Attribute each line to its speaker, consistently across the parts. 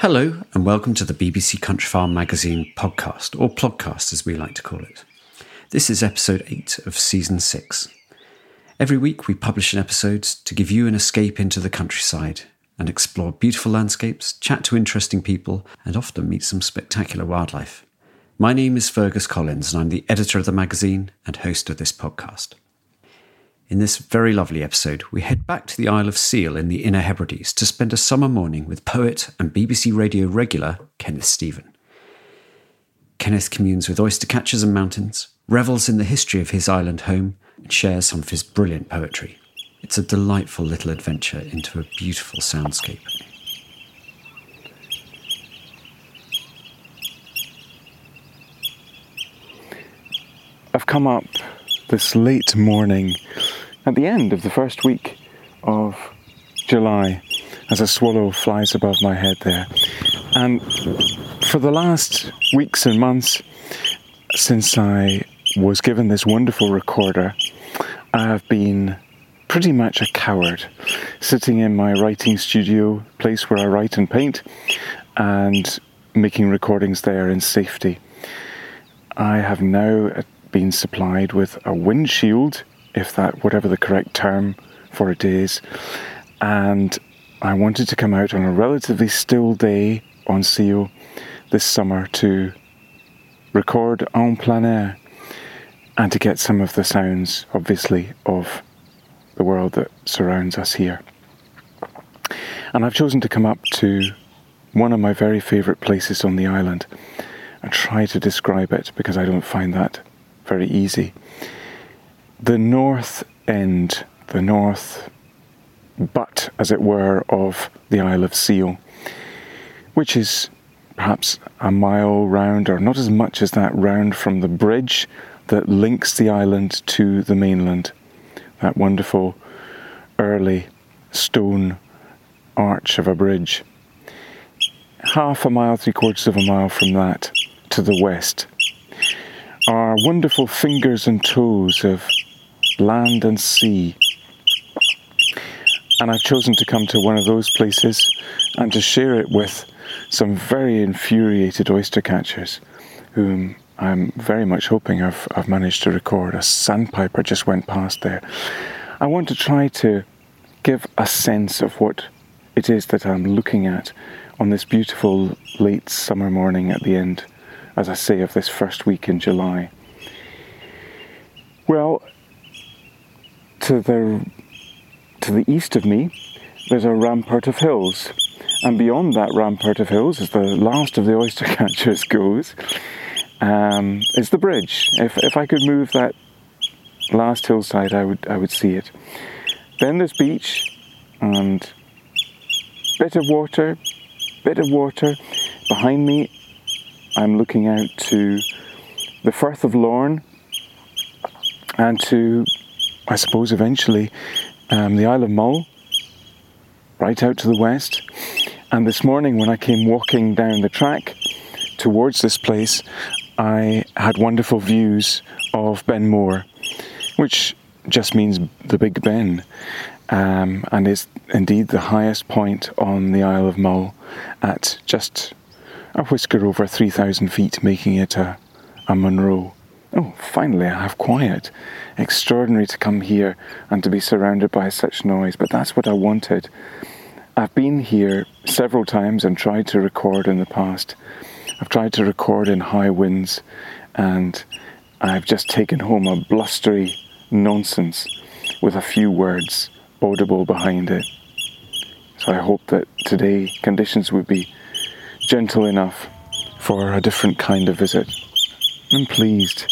Speaker 1: Hello, and welcome to the BBC Countryfile magazine podcast, or podcast as we like to call it. This is episode 8 of season 6. Every week we publish an episode to give you an escape into the countryside and explore beautiful landscapes, chat to interesting people, and often meet some spectacular wildlife. My name is Fergus Collins, and I'm the editor of the magazine and host of this podcast. In this very lovely episode, we head back to the Isle of Seil in the Inner Hebrides to spend a summer morning with poet and BBC Radio regular Kenneth Steven. Kenneth communes with oyster catchers and mountains, revels in the history of his island home, and shares some of his brilliant poetry. It's a delightful little adventure into a beautiful soundscape.
Speaker 2: I've come up this late morning at the end of the first week of July as a swallow flies above my head there. And for the last weeks and months since I was given this wonderful recorder, I have been pretty much a coward, sitting in my writing studio, place where I write and paint, and making recordings there in safety. I have now uh, been supplied with a windshield, if that, whatever the correct term for it is, and I wanted to come out on a relatively still day on Seil this summer to record en plein air and to get some of the sounds, obviously, of the world that surrounds us here. And I've chosen to come up to one of my very favourite places on the island and try to describe it because I don't find that very easy. The north end, the north butt, as it were, of the Isle of Seil, which is perhaps a mile round, or not as much as that round from the bridge that links the island to the mainland. That wonderful early stone arch of a bridge. Half a mile, three quarters of a mile from that to the west are wonderful fingers and toes of land and sea. And I've chosen to come to one of those places and to share it with some very infuriated oyster catchers whom I'm very much hoping I've, I've managed to record. A sandpiper just went past there. I want to try to give a sense of what it is that I'm looking at on this beautiful late summer morning at the end, as I say, of this first week in July. Well, to the to the east of me, there's a rampart of hills, and beyond that rampart of hills, as the last of the oyster catchers goes, um, is the bridge. If if I could move that last hillside, I would I would see it. Then there's beach, and bit of water, bit of water. Behind me, I'm looking out to the Firth of Lorn and to, I suppose, eventually um, the Isle of Mull, right out to the west. And this morning, when I came walking down the track towards this place, I had wonderful views of Ben More, which just means the Big Ben, um, and is indeed the highest point on the Isle of Mull at just a whisker over 3,000 feet, making it a, a Munro. Oh, finally, I have quiet. Extraordinary to come here and to be surrounded by such noise, but that's what I wanted. I've been here several times and tried to record in the past. I've tried to record in high winds, and I've just taken home a blustery nonsense with a few words audible behind it. So I hope that today conditions would be gentle enough for a different kind of visit. I'm pleased.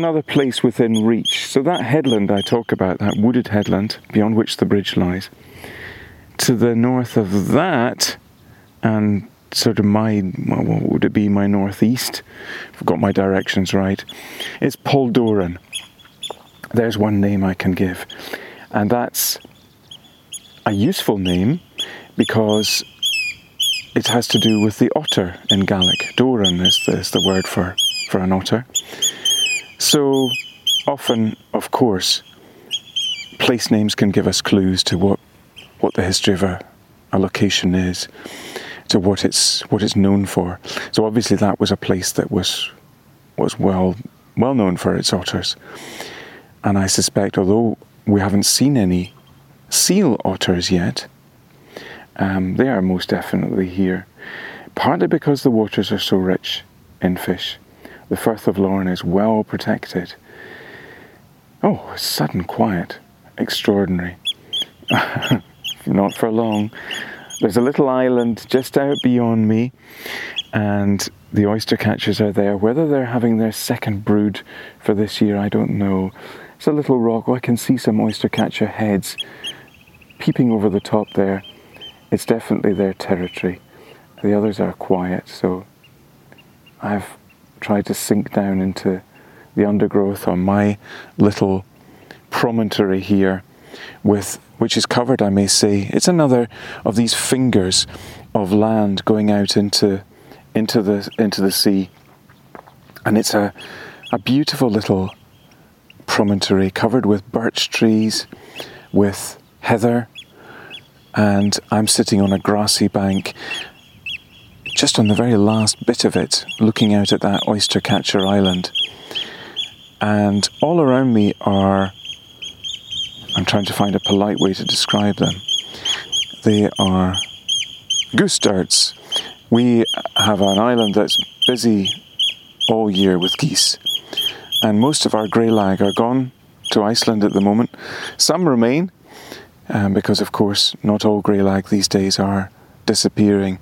Speaker 2: Another place within reach. So that headland I talk about, that wooded headland beyond which the bridge lies, to the north of that, and sort of my, well, what would it be, my northeast, if I've got my directions right, is Poldoran. There's one name I can give, and that's a useful name because it has to do with the otter in Gaelic. Doran is the, is the word for, for an otter. So often, of course, place names can give us clues to what, what the history of a, a location is, to what it's what it's known for. So obviously that was a place that was was well well known for its otters. And I suspect although we haven't seen any seal otters yet, um, they are most definitely here. Partly because the waters are so rich in fish. The Firth of Lorn is well protected. Oh, sudden quiet. Extraordinary. Not for long. There's a little island just out beyond me, and the oyster catchers are there. Whether they're having their second brood for this year, I don't know. It's a little rock. Oh, I can see some oyster catcher heads peeping over the top there. It's definitely their territory. The others are quiet, so I've tried to sink down into the undergrowth on my little promontory here with which is covered I may say. It's another of these fingers of land going out into into the into the sea. And it's a a beautiful little promontory covered with birch trees with heather. And I'm sitting on a grassy bank just on the very last bit of it, looking out at that oyster catcher island. And all around me are, I'm trying to find a polite way to describe them. They are goose darts. We have an island that's busy all year with geese, and most of our grey lag are gone to Iceland at the moment. Some remain, um, because of course not all grey lag these days are disappearing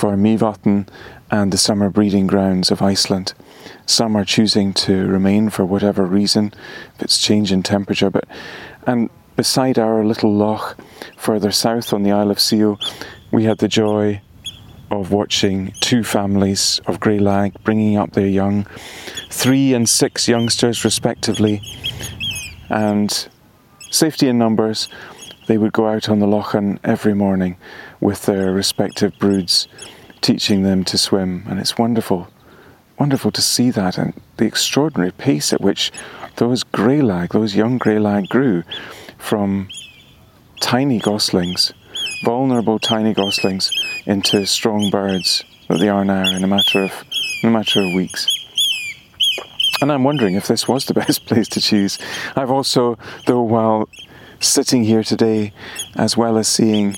Speaker 2: for Mývatn and the summer breeding grounds of Iceland. Some are choosing to remain for whatever reason, if it's change in temperature. But and beside our little loch, further south on the Isle of Seil, we had the joy of watching two families of grey lag bringing up their young, three and six youngsters respectively, and safety in numbers. They would go out on the Lochan every morning with their respective broods, teaching them to swim. And it's wonderful, wonderful to see that and the extraordinary pace at which those grey lag, those young grey lag grew from tiny goslings, vulnerable tiny goslings, into strong birds that they are now in a matter of in a matter of weeks. And I'm wondering if this was the best place to choose. I've also, though, while sitting here today, as well as seeing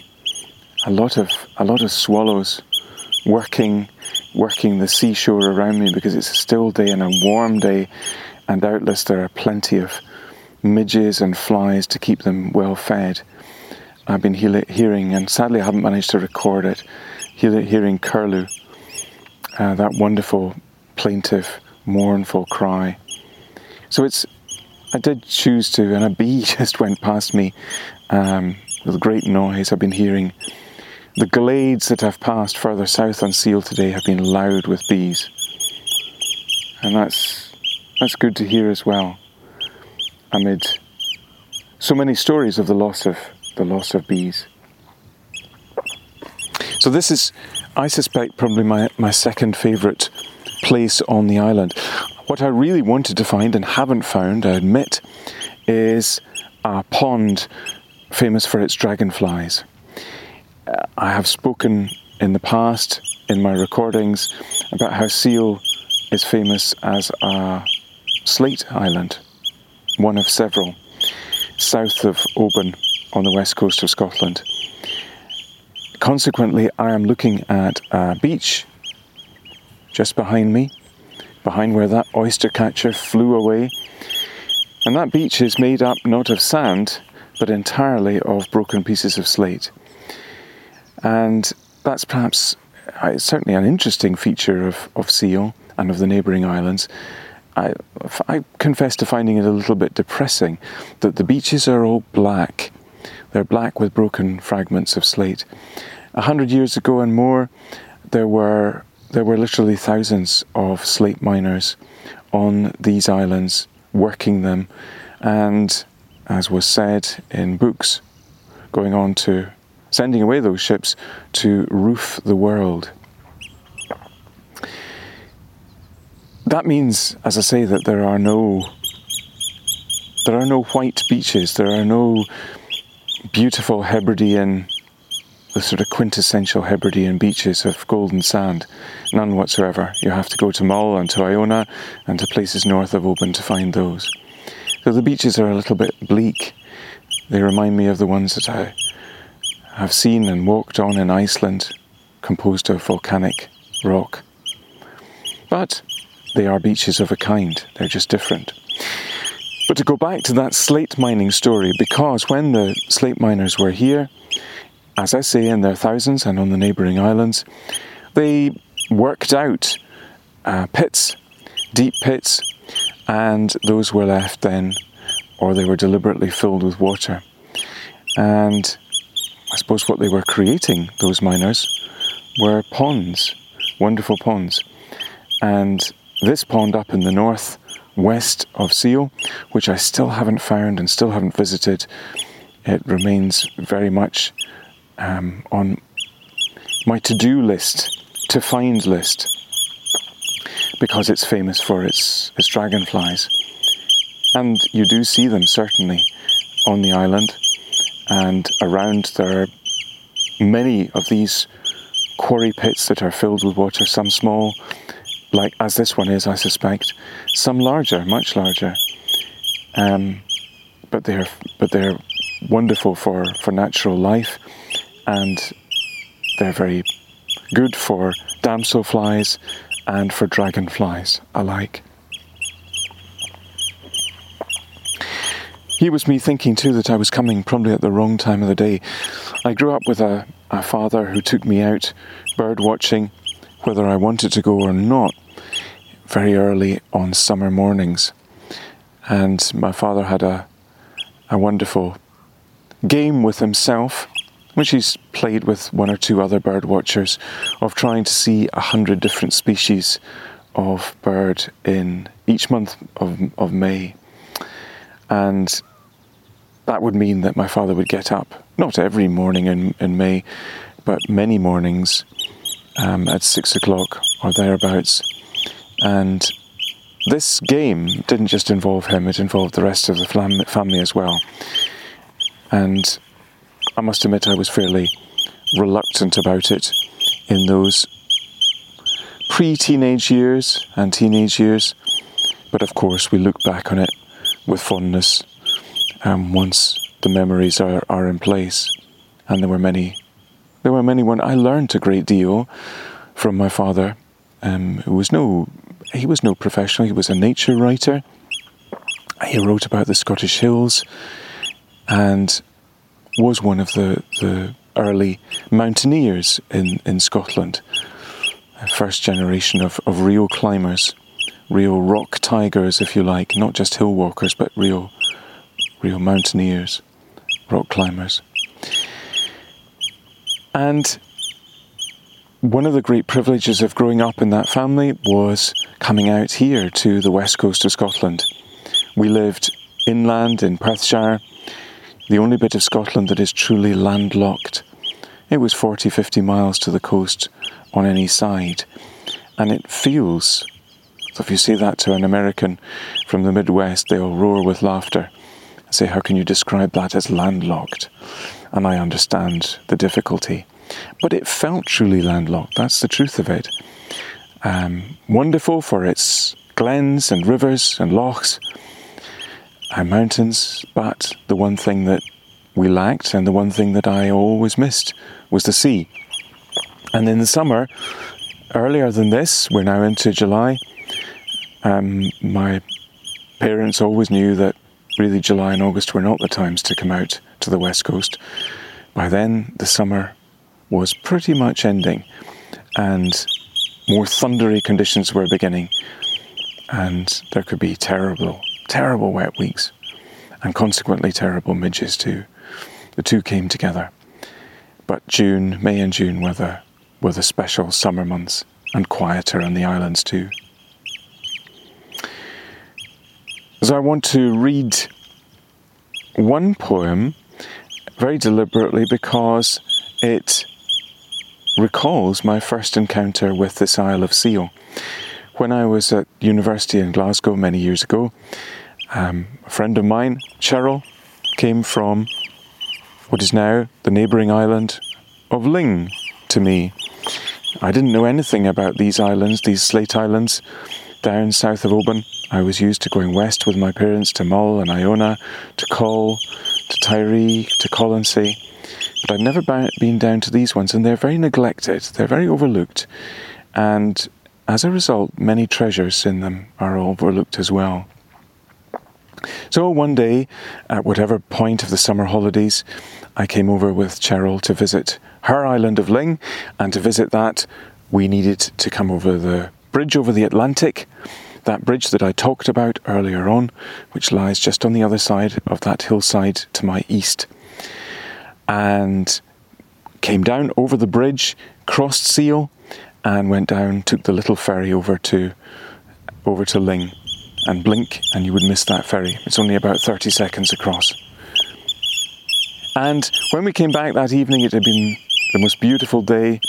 Speaker 2: a lot of a lot of swallows working working the seashore around me because it's a still day and a warm day and doubtless there are plenty of midges and flies to keep them well fed. I've been he- hearing, and sadly I haven't managed to record it, he- hearing curlew, uh, that wonderful, plaintive, mournful cry. So it's, I did choose to, and a bee just went past me um, with great noise. I've been hearing the glades that I've passed further south on Seil today have been loud with bees, and that's that's good to hear as well. Amid so many stories of the loss of the loss of bees. So this is, I suspect, probably my, my second favourite place on the island. What I really wanted to find and haven't found, I admit, is a pond famous for its dragonflies. Uh, I have spoken in the past in my recordings about how Seil is famous as a slate island, one of several, south of Oban on the west coast of Scotland. Consequently, I am looking at a beach just behind me, behind where that oyster catcher flew away. And that beach is made up not of sand, but entirely of broken pieces of slate. And that's perhaps uh, certainly an interesting feature of, of Seil and of the neighbouring islands. I, I confess to finding it a little bit depressing that the beaches are all black. They're black with broken fragments of slate. A hundred years ago and more, there were there were literally thousands of slate miners on these islands working them, and as was said in books, going on to sending away those ships to roof the world. That means, as I say, that there are no there are no white beaches, there are no beautiful Hebridean, the sort of quintessential Hebridean beaches of golden sand. None whatsoever. You have to go to Mull and to Iona and to places north of Oban to find those. So the beaches are a little bit bleak. They remind me of the ones that I have seen and walked on in Iceland, composed of volcanic rock. But they are beaches of a kind, they're just different. But to go back to that slate mining story, because when the slate miners were here, as I say, in their thousands and on the neighbouring islands, they worked out uh, pits, deep pits, and those were left then, or they were deliberately filled with water. And I suppose what they were creating, those miners, were ponds, wonderful ponds. And this pond up in the north west of Seil, which I still haven't found and still haven't visited, it remains very much um, on my to do list, to find list, because it's famous for its, its dragonflies. And you do see them certainly on the island, and around there are many of these quarry pits that are filled with water, some small, like as this one is, I suspect, some larger, much larger. Um, but they're but they're wonderful for, for natural life, and they're very good for damselflies and for dragonflies alike. Here was me thinking too that I was coming probably at the wrong time of the day. I grew up with a, a father who took me out bird watching, whether I wanted to go or not, very early on summer mornings. And my father had a, a wonderful game with himself, which he's played with one or two other bird watchers, of trying to see a hundred different species of bird in each month of, of May. And that would mean that my father would get up, not every morning in, in May, but many mornings um, at six o'clock or thereabouts. And this game didn't just involve him, it involved the rest of the flam- family as well. And I must admit, I was fairly reluctant about it in those pre teenage years and teenage years. But of course, we look back on it with fondness um, once the memories are, are in place. And there were many, there were many when I learned a great deal from my father, um, who was no, he was no professional. He was a nature writer, He wrote about the Scottish hills and was one of the, the early mountaineers in, in Scotland. First generation of, of real climbers, real rock tigers, if you like, not just hill walkers, but real, real mountaineers, rock climbers. And one of the great privileges of growing up in that family was coming out here to the west coast of Scotland. We lived inland in Perthshire, the only bit of Scotland that is truly landlocked. It was 40, 50 miles to the coast on any side, and it feels. So if you say that to an American from the Midwest, they'll roar with laughter and say, How can you describe that as landlocked? And I understand the difficulty. But it felt truly landlocked, that's the truth of it. Um, wonderful for its glens and rivers and lochs, our mountains, but the one thing that we lacked and the one thing that I always missed was the sea. And in the summer, earlier than this, we're now into July, um, my parents always knew that really July and August were not the times to come out to the west coast. By then, the summer was pretty much ending and more thundery conditions were beginning, and there could be terrible terrible wet weeks, and consequently terrible midges too. The two came together. But June, May and June were the, were the special summer months, and quieter on the islands too. So I want to read one poem very deliberately because it recalls my first encounter with this Isle of Seil. When I was at university in Glasgow many years ago, um, a friend of mine, Cheryl, came from what is now the neighbouring island of Luing to me. I didn't know anything about these islands, these slate islands down south of Oban. I was used to going west with my parents to Mull and Iona, to Coll, to Tiree, to Colonsay. But I've never been down to these ones, and they're very neglected, they're very overlooked, and as a result, many treasures in them are overlooked as well. So one day, at whatever point of the summer holidays, I came over with Cheryl to visit her island of Luing, and to visit that, we needed to come over the bridge over the Atlantic, that bridge that I talked about earlier on, which lies just on the other side of that hillside to my east. And came down over the bridge, crossed Seil, and went down, took the little ferry over to over to Luing and blink and you would miss that ferry. It's only about 30 seconds across. And when we came back that evening, it had been the most beautiful day.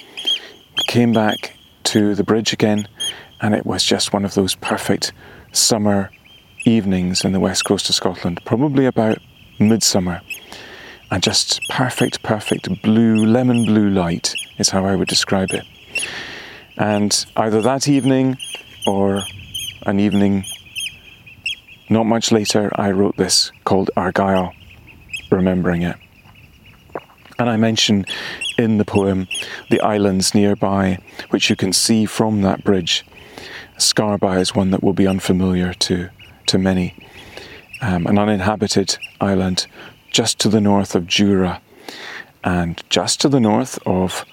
Speaker 2: We came back to the bridge again, and it was just one of those perfect summer evenings in the west coast of Scotland, probably about midsummer. And just perfect, perfect blue, lemon blue light is how I would describe it. And either that evening or an evening not much later, I wrote this called Argyll, remembering it. And I mention in the poem the islands nearby, which you can see from that bridge. Scarba is one that will be unfamiliar to, to many. Um, an uninhabited island just to the north of Jura and just to the north of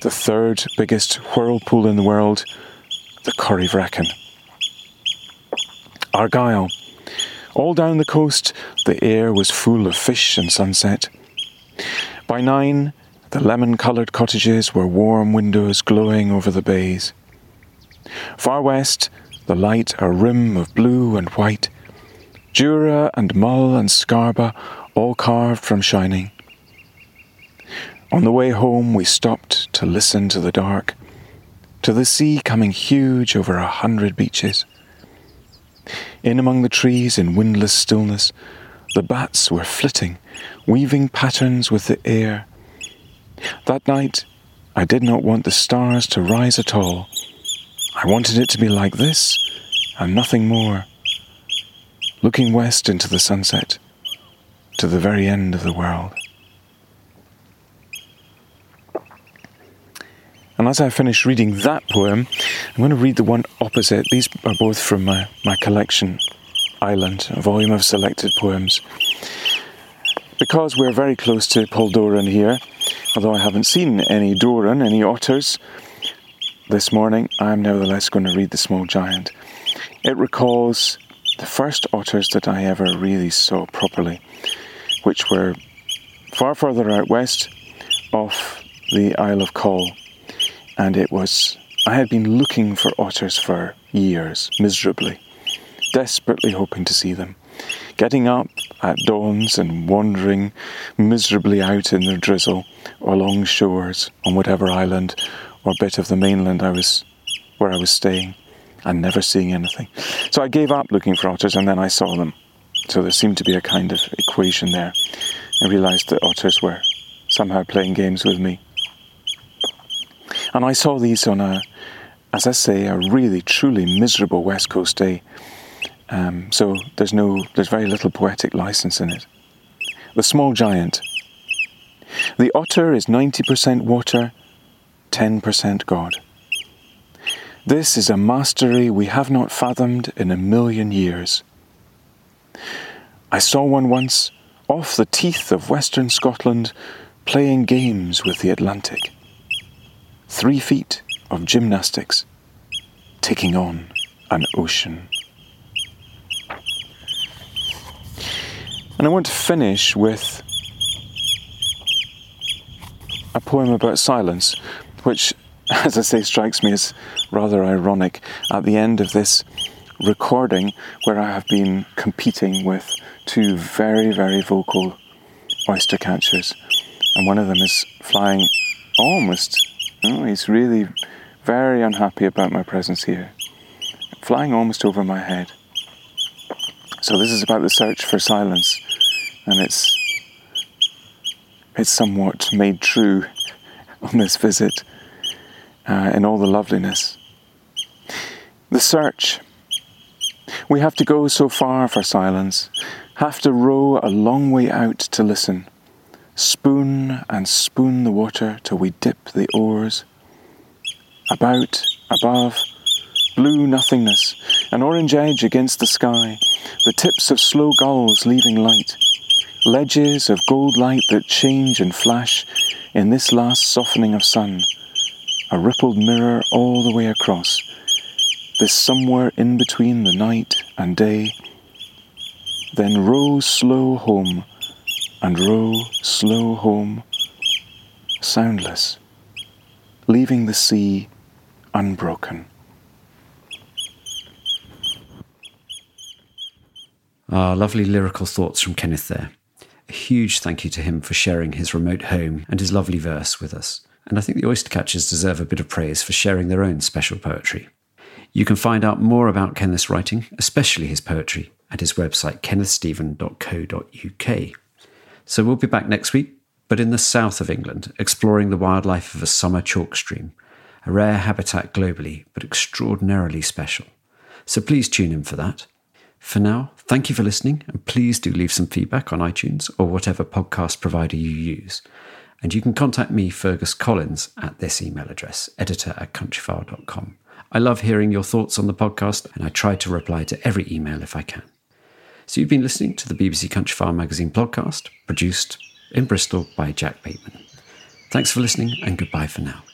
Speaker 2: the third biggest whirlpool in the world, the Corryvreckan. Argyll all down the coast, the air was full of fish and sunset. By nine, the lemon coloured cottages were warm windows glowing over the bays. Far west, the light a rim of blue and white. Jura and Mull and Scarba all carved from shining. On the way home, we stopped to listen to the dark, to the sea coming huge over a hundred beaches. In among the trees, in windless stillness, the bats were flitting, weaving patterns with the air. That night, I did not want the stars to rise at all. I wanted it to be like this, and nothing more. Looking west into the sunset, to the very end of the world. And as I finish reading that poem, I'm going to read the one opposite. These are both from my, my collection Island, a volume of selected poems. Because we're very close to Poldoran here, although I haven't seen any Doran, any otters, this morning I am nevertheless going to read The Small Giant. It recalls the first otters that I ever really saw properly, which were far further out west off the Isle of Coll. And it was, I had been looking for otters for years, miserably, desperately hoping to see them. Getting up at dawns and wandering miserably out in the drizzle along shores on whatever island or bit of the mainland I was where I was staying and never seeing anything. So I gave up looking for otters and then I saw them. So there seemed to be a kind of equation there. I realized that otters were somehow playing games with me. And I saw these on a, as I say, a really truly miserable West Coast day. Um, so there's no, there's very little poetic license in it. The small giant. The otter is 90% water, 10% God. This is a mastery we have not fathomed in a million years. I saw one once off the teeth of western Scotland playing games with the Atlantic. Three feet of gymnastics, taking on an ocean. And I want to finish with a poem about silence, which, as I say, strikes me as rather ironic at the end of this recording where I have been competing with two very, very vocal oyster catchers. And one of them is flying almost, oh, he's really very unhappy about my presence here, flying almost over my head. So this is about the search for silence, and it's it's somewhat made true on this visit uh, in all the loveliness. The search. We have to go so far for silence, have to row a long way out to listen, spoon and spoon the water till we dip the oars. About, above, blue nothingness, an orange edge against the sky, the tips of slow gulls leaving light, ledges of gold light that change and flash in this last softening of sun, a rippled mirror all the way across, this somewhere in between the night and day, then row slow home and row slow home, soundless, leaving the sea unbroken.
Speaker 1: Ah, lovely lyrical thoughts from Kenneth there. A huge thank you to him for sharing his remote home and his lovely verse with us. And I think the oyster catchers deserve a bit of praise for sharing their own special poetry. You can find out more about Kenneth's writing, especially his poetry, at his website kennethsteven.co.uk. So we'll be back next week, but in the south of England, exploring the wildlife of a summer chalk stream, a rare habitat globally, but extraordinarily special. So please tune in for that. For now, thank you for listening, and please do leave some feedback on iTunes or whatever podcast provider you use. And you can contact me, Fergus Collins, at this email address, editor at countryfile.com. I love hearing your thoughts on the podcast, and I try to reply to every email if I can. So you've been listening to the BBC Countryfile magazine podcast, produced in Bristol by Jack Bateman. Thanks for listening, and goodbye for now.